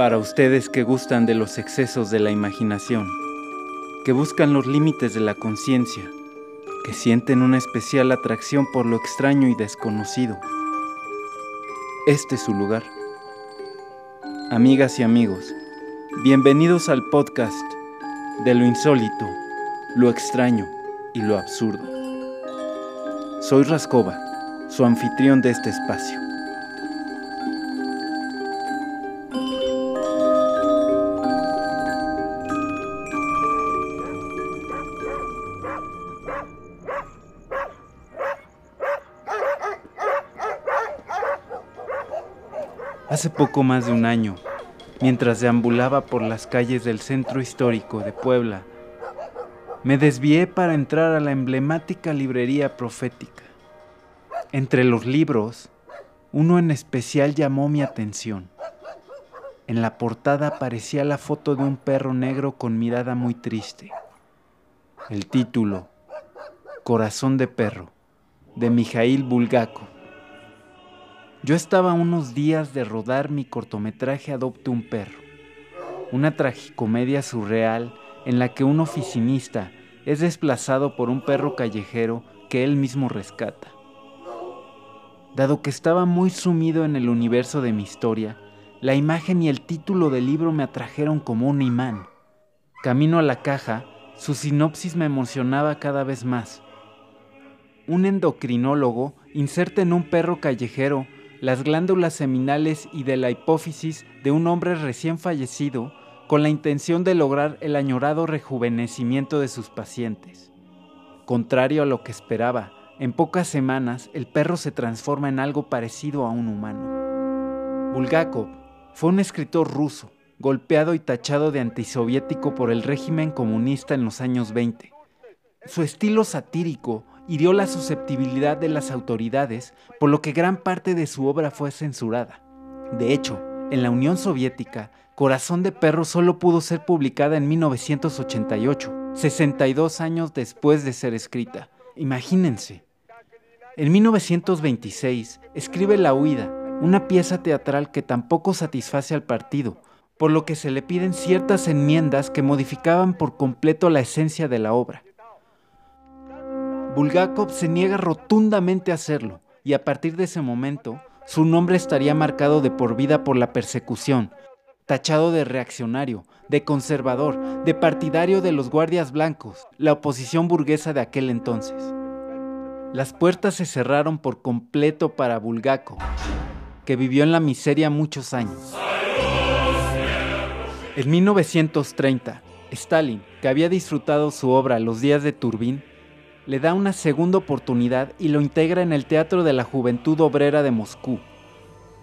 Para ustedes que gustan de los excesos de la imaginación, que buscan los límites de la conciencia, que sienten una especial atracción por lo extraño y desconocido, este es su lugar. Amigas y amigos, bienvenidos al podcast de lo insólito, lo extraño y lo absurdo. Soy Rascova, su anfitrión de este espacio. Hace poco más de un año, mientras deambulaba por las calles del centro histórico de Puebla, me desvié para entrar a la emblemática librería profética. Entre los libros, uno en especial llamó mi atención. En la portada aparecía la foto de un perro negro con mirada muy triste. El título, Corazón de Perro, de Mijail Bulgakov. Yo estaba unos días de rodar mi cortometraje Adopte un perro, una tragicomedia surreal en la que un oficinista es desplazado por un perro callejero que él mismo rescata. Dado que estaba muy sumido en el universo de mi historia, la imagen y el título del libro me atrajeron como un imán. Camino a la caja, su sinopsis me emocionaba cada vez más. Un endocrinólogo inserta en un perro callejero las glándulas seminales y de la hipófisis de un hombre recién fallecido con la intención de lograr el añorado rejuvenecimiento de sus pacientes. Contrario a lo que esperaba, en pocas semanas el perro se transforma en algo parecido a un humano. Bulgakov fue un escritor ruso, golpeado y tachado de antisoviético por el régimen comunista en los años 20. Su estilo satírico hirió la susceptibilidad de las autoridades, por lo que gran parte de su obra fue censurada. De hecho, en la Unión Soviética, Corazón de Perro solo pudo ser publicada en 1988, 62 años después de ser escrita. Imagínense. En 1926 escribe La Huida, una pieza teatral que tampoco satisface al partido, por lo que se le piden ciertas enmiendas que modificaban por completo la esencia de la obra. Bulgakov se niega rotundamente a hacerlo, y a partir de ese momento, su nombre estaría marcado de por vida por la persecución, tachado de reaccionario, de conservador, de partidario de los guardias blancos, la oposición burguesa de aquel entonces. Las puertas se cerraron por completo para Bulgakov, que vivió en la miseria muchos años. En 1930, Stalin, que había disfrutado su obra Los días de Turbín, le da una segunda oportunidad y lo integra en el Teatro de la Juventud Obrera de Moscú.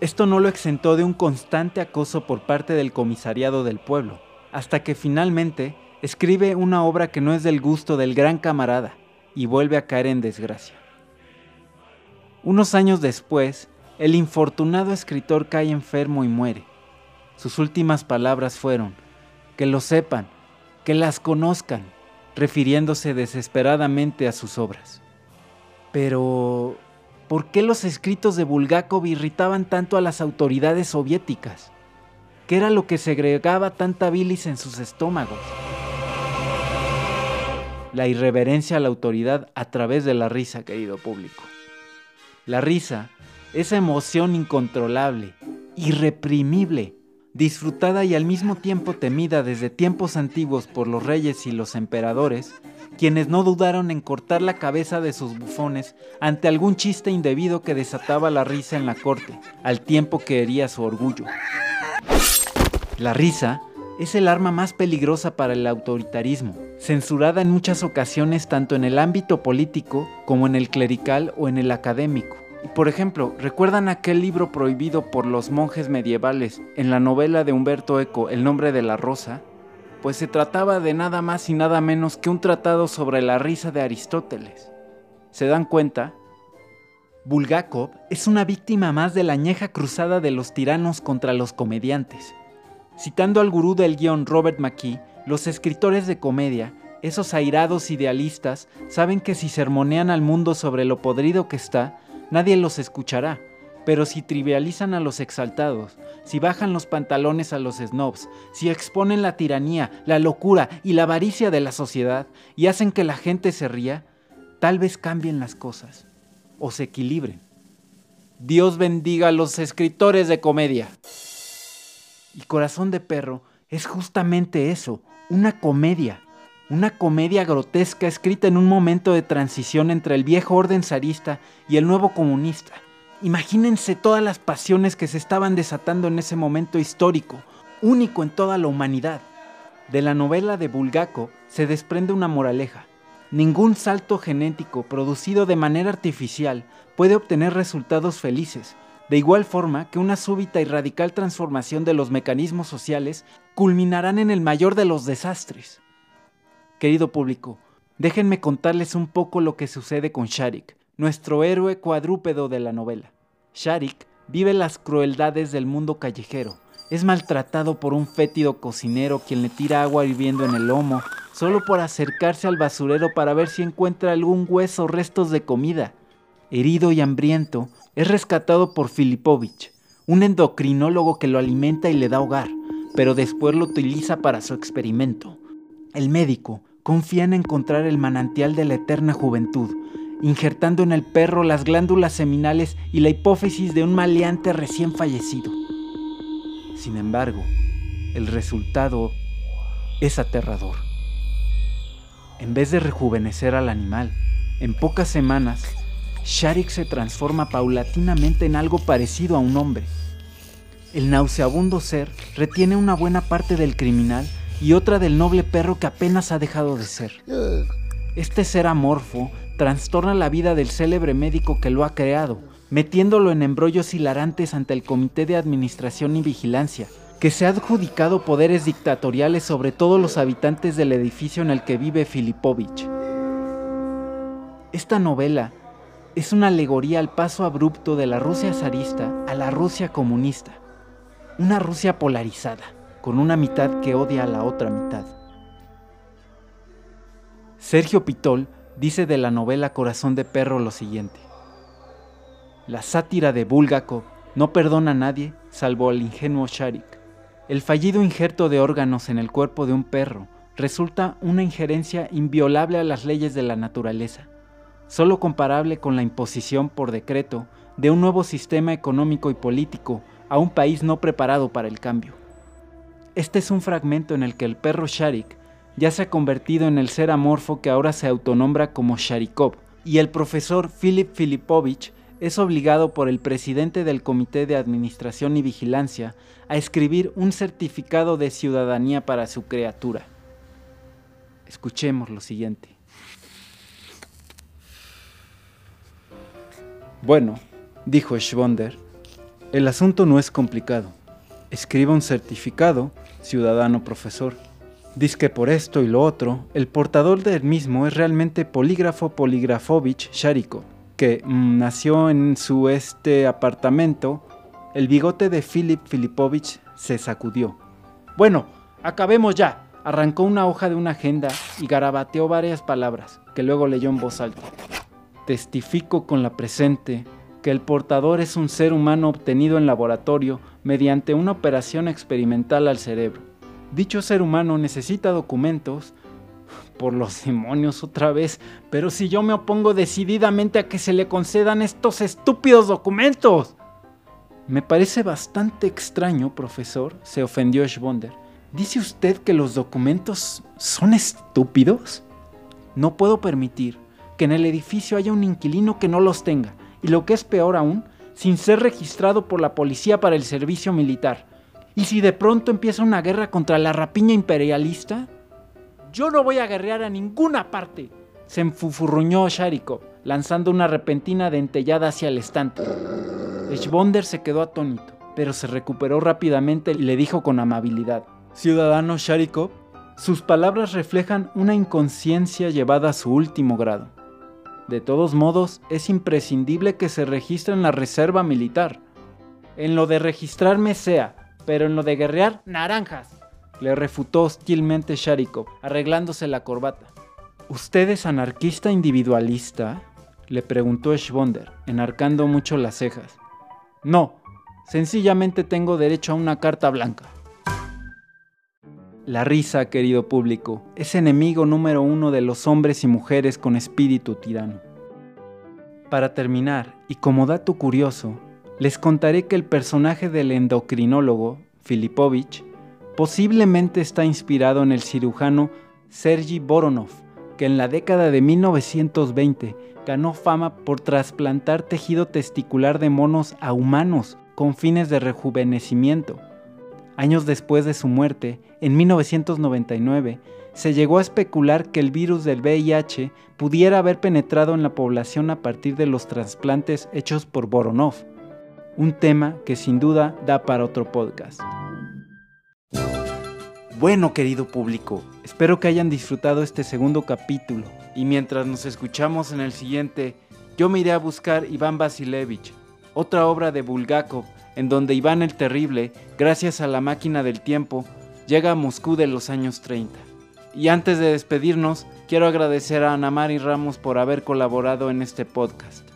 Esto no lo exentó de un constante acoso por parte del comisariado del pueblo, hasta que finalmente escribe una obra que no es del gusto del gran camarada y vuelve a caer en desgracia. Unos años después, el infortunado escritor cae enfermo y muere. Sus últimas palabras fueron, que lo sepan, que las conozcan, refiriéndose desesperadamente a sus obras. Pero, ¿por qué los escritos de Bulgakov irritaban tanto a las autoridades soviéticas? ¿Qué era lo que segregaba tanta bilis en sus estómagos? La irreverencia a la autoridad a través de la risa, querido público. La risa, esa emoción incontrolable, irreprimible, disfrutada y al mismo tiempo temida desde tiempos antiguos por los reyes y los emperadores, quienes no dudaron en cortar la cabeza de sus bufones ante algún chiste indebido que desataba la risa en la corte, al tiempo que hería su orgullo. La risa es el arma más peligrosa para el autoritarismo, censurada en muchas ocasiones tanto en el ámbito político como en el clerical o en el académico. Por ejemplo, ¿recuerdan aquel libro prohibido por los monjes medievales en la novela de Humberto Eco, El nombre de la rosa? Pues se trataba de nada más y nada menos que un tratado sobre la risa de Aristóteles. ¿Se dan cuenta? Bulgakov es una víctima más de la añeja cruzada de los tiranos contra los comediantes. Citando al gurú del guion Robert McKee, los escritores de comedia, esos airados idealistas, saben que si sermonean al mundo sobre lo podrido que está, nadie los escuchará. Pero si trivializan a los exaltados, si bajan los pantalones a los snobs, si exponen la tiranía, la locura y la avaricia de la sociedad y hacen que la gente se ría, tal vez cambien las cosas o se equilibren. Dios bendiga a los escritores de comedia. Y Corazón de Perro es justamente eso, una comedia. Una comedia grotesca escrita en un momento de transición entre el viejo orden zarista y el nuevo comunista. Imagínense todas las pasiones que se estaban desatando en ese momento histórico, único en toda la humanidad. De la novela de Bulgakov se desprende una moraleja. Ningún salto genético producido de manera artificial puede obtener resultados felices, de igual forma que una súbita y radical transformación de los mecanismos sociales culminarán en el mayor de los desastres. Querido público, déjenme contarles un poco lo que sucede con Sharik, nuestro héroe cuadrúpedo de la novela. Sharik vive las crueldades del mundo callejero, es maltratado por un fétido cocinero quien le tira agua hirviendo en el lomo, solo por acercarse al basurero para ver si encuentra algún hueso o restos de comida. Herido y hambriento, es rescatado por Filipovich, un endocrinólogo que lo alimenta y le da hogar, pero después lo utiliza para su experimento. El médico confía en encontrar el manantial de la eterna juventud, injertando en el perro las glándulas seminales y la hipófisis de un maleante recién fallecido. Sin embargo, el resultado es aterrador. En vez de rejuvenecer al animal, en pocas semanas, Sharik se transforma paulatinamente en algo parecido a un hombre. El nauseabundo ser retiene una buena parte del criminal y otra del noble perro que apenas ha dejado de ser. Este ser amorfo trastorna la vida del célebre médico que lo ha creado, metiéndolo en embrollos hilarantes ante el Comité de Administración y Vigilancia, que se ha adjudicado poderes dictatoriales sobre todos los habitantes del edificio en el que vive Filipovich. Esta novela es una alegoría al paso abrupto de la Rusia zarista a la Rusia comunista, una Rusia polarizada, con una mitad que odia a la otra mitad. Sergio Pitol dice de la novela Corazón de Perro lo siguiente. La sátira de Bulgakov no perdona a nadie salvo al ingenuo Sharik. El fallido injerto de órganos en el cuerpo de un perro resulta una injerencia inviolable a las leyes de la naturaleza, solo comparable con la imposición por decreto de un nuevo sistema económico y político a un país no preparado para el cambio. Este es un fragmento en el que el perro Sharik ya se ha convertido en el ser amorfo que ahora se autonombra como Sharikov, y el profesor Philip Filipovich es obligado por el presidente del Comité de Administración y Vigilancia a escribir un certificado de ciudadanía para su criatura. Escuchemos lo siguiente. Bueno, dijo Schwonder, el asunto no es complicado. Escriba un certificado, ciudadano profesor. Dice que por esto y lo otro, el portador del mismo es realmente Polígrafo Poligrafovich Sharikov que mm, nació en su este apartamento, el bigote de Philip Filipovich se sacudió. Bueno, acabemos ya. Arrancó una hoja de una agenda y garabateó varias palabras, que luego leyó en voz alta. Testifico con la presente que el portador es un ser humano obtenido en laboratorio mediante una operación experimental al cerebro. Dicho ser humano necesita documentos por los demonios otra vez, pero si yo me opongo decididamente a que se le concedan estos estúpidos documentos. Me parece bastante extraño, profesor, se ofendió Schwonder. ¿Dice usted que los documentos son estúpidos? No puedo permitir que en el edificio haya un inquilino que no los tenga, y lo que es peor aún, sin ser registrado por la policía para el servicio militar. ¿Y si de pronto empieza una guerra contra la rapiña imperialista? Yo no voy a guerrear a ninguna parte. Se enfufurruñó Sharikov, lanzando una repentina dentellada hacia el estante. Schwonder se quedó atónito, pero se recuperó rápidamente y le dijo con amabilidad: Ciudadano Sharikov, sus palabras reflejan una inconsciencia llevada a su último grado. De todos modos, es imprescindible que se registre en la reserva militar. En lo de registrarme sea, pero en lo de guerrear, naranjas, le refutó hostilmente Sharikov, arreglándose la corbata. ¿Usted es anarquista individualista? le preguntó Schwonder, enarcando mucho las cejas. No, sencillamente tengo derecho a una carta blanca. La risa, querido público, es enemigo número uno de los hombres y mujeres con espíritu tirano. Para terminar, y como dato curioso, les contaré que el personaje del endocrinólogo, Filipovich, posiblemente está inspirado en el cirujano Sergi Voronov, que en la década de 1920 ganó fama por trasplantar tejido testicular de monos a humanos con fines de rejuvenecimiento. Años después de su muerte, en 1999, se llegó a especular que el virus del VIH pudiera haber penetrado en la población a partir de los trasplantes hechos por Voronov, un tema que sin duda da para otro podcast. Bueno, querido público, espero que hayan disfrutado este segundo capítulo y mientras nos escuchamos en el siguiente, yo me iré a buscar Iván Vasilevich, otra obra de Bulgakov, en donde Iván el Terrible, gracias a la máquina del tiempo, llega a Moscú de los años 30. Y antes de despedirnos, quiero agradecer a Ana Mari Ramos por haber colaborado en este podcast.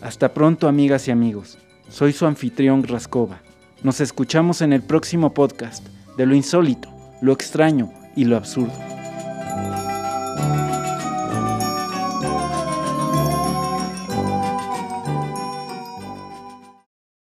Hasta pronto, amigas y amigos. Soy su anfitrión Raskova. Nos escuchamos en el próximo podcast de lo insólito lo extraño y lo absurdo.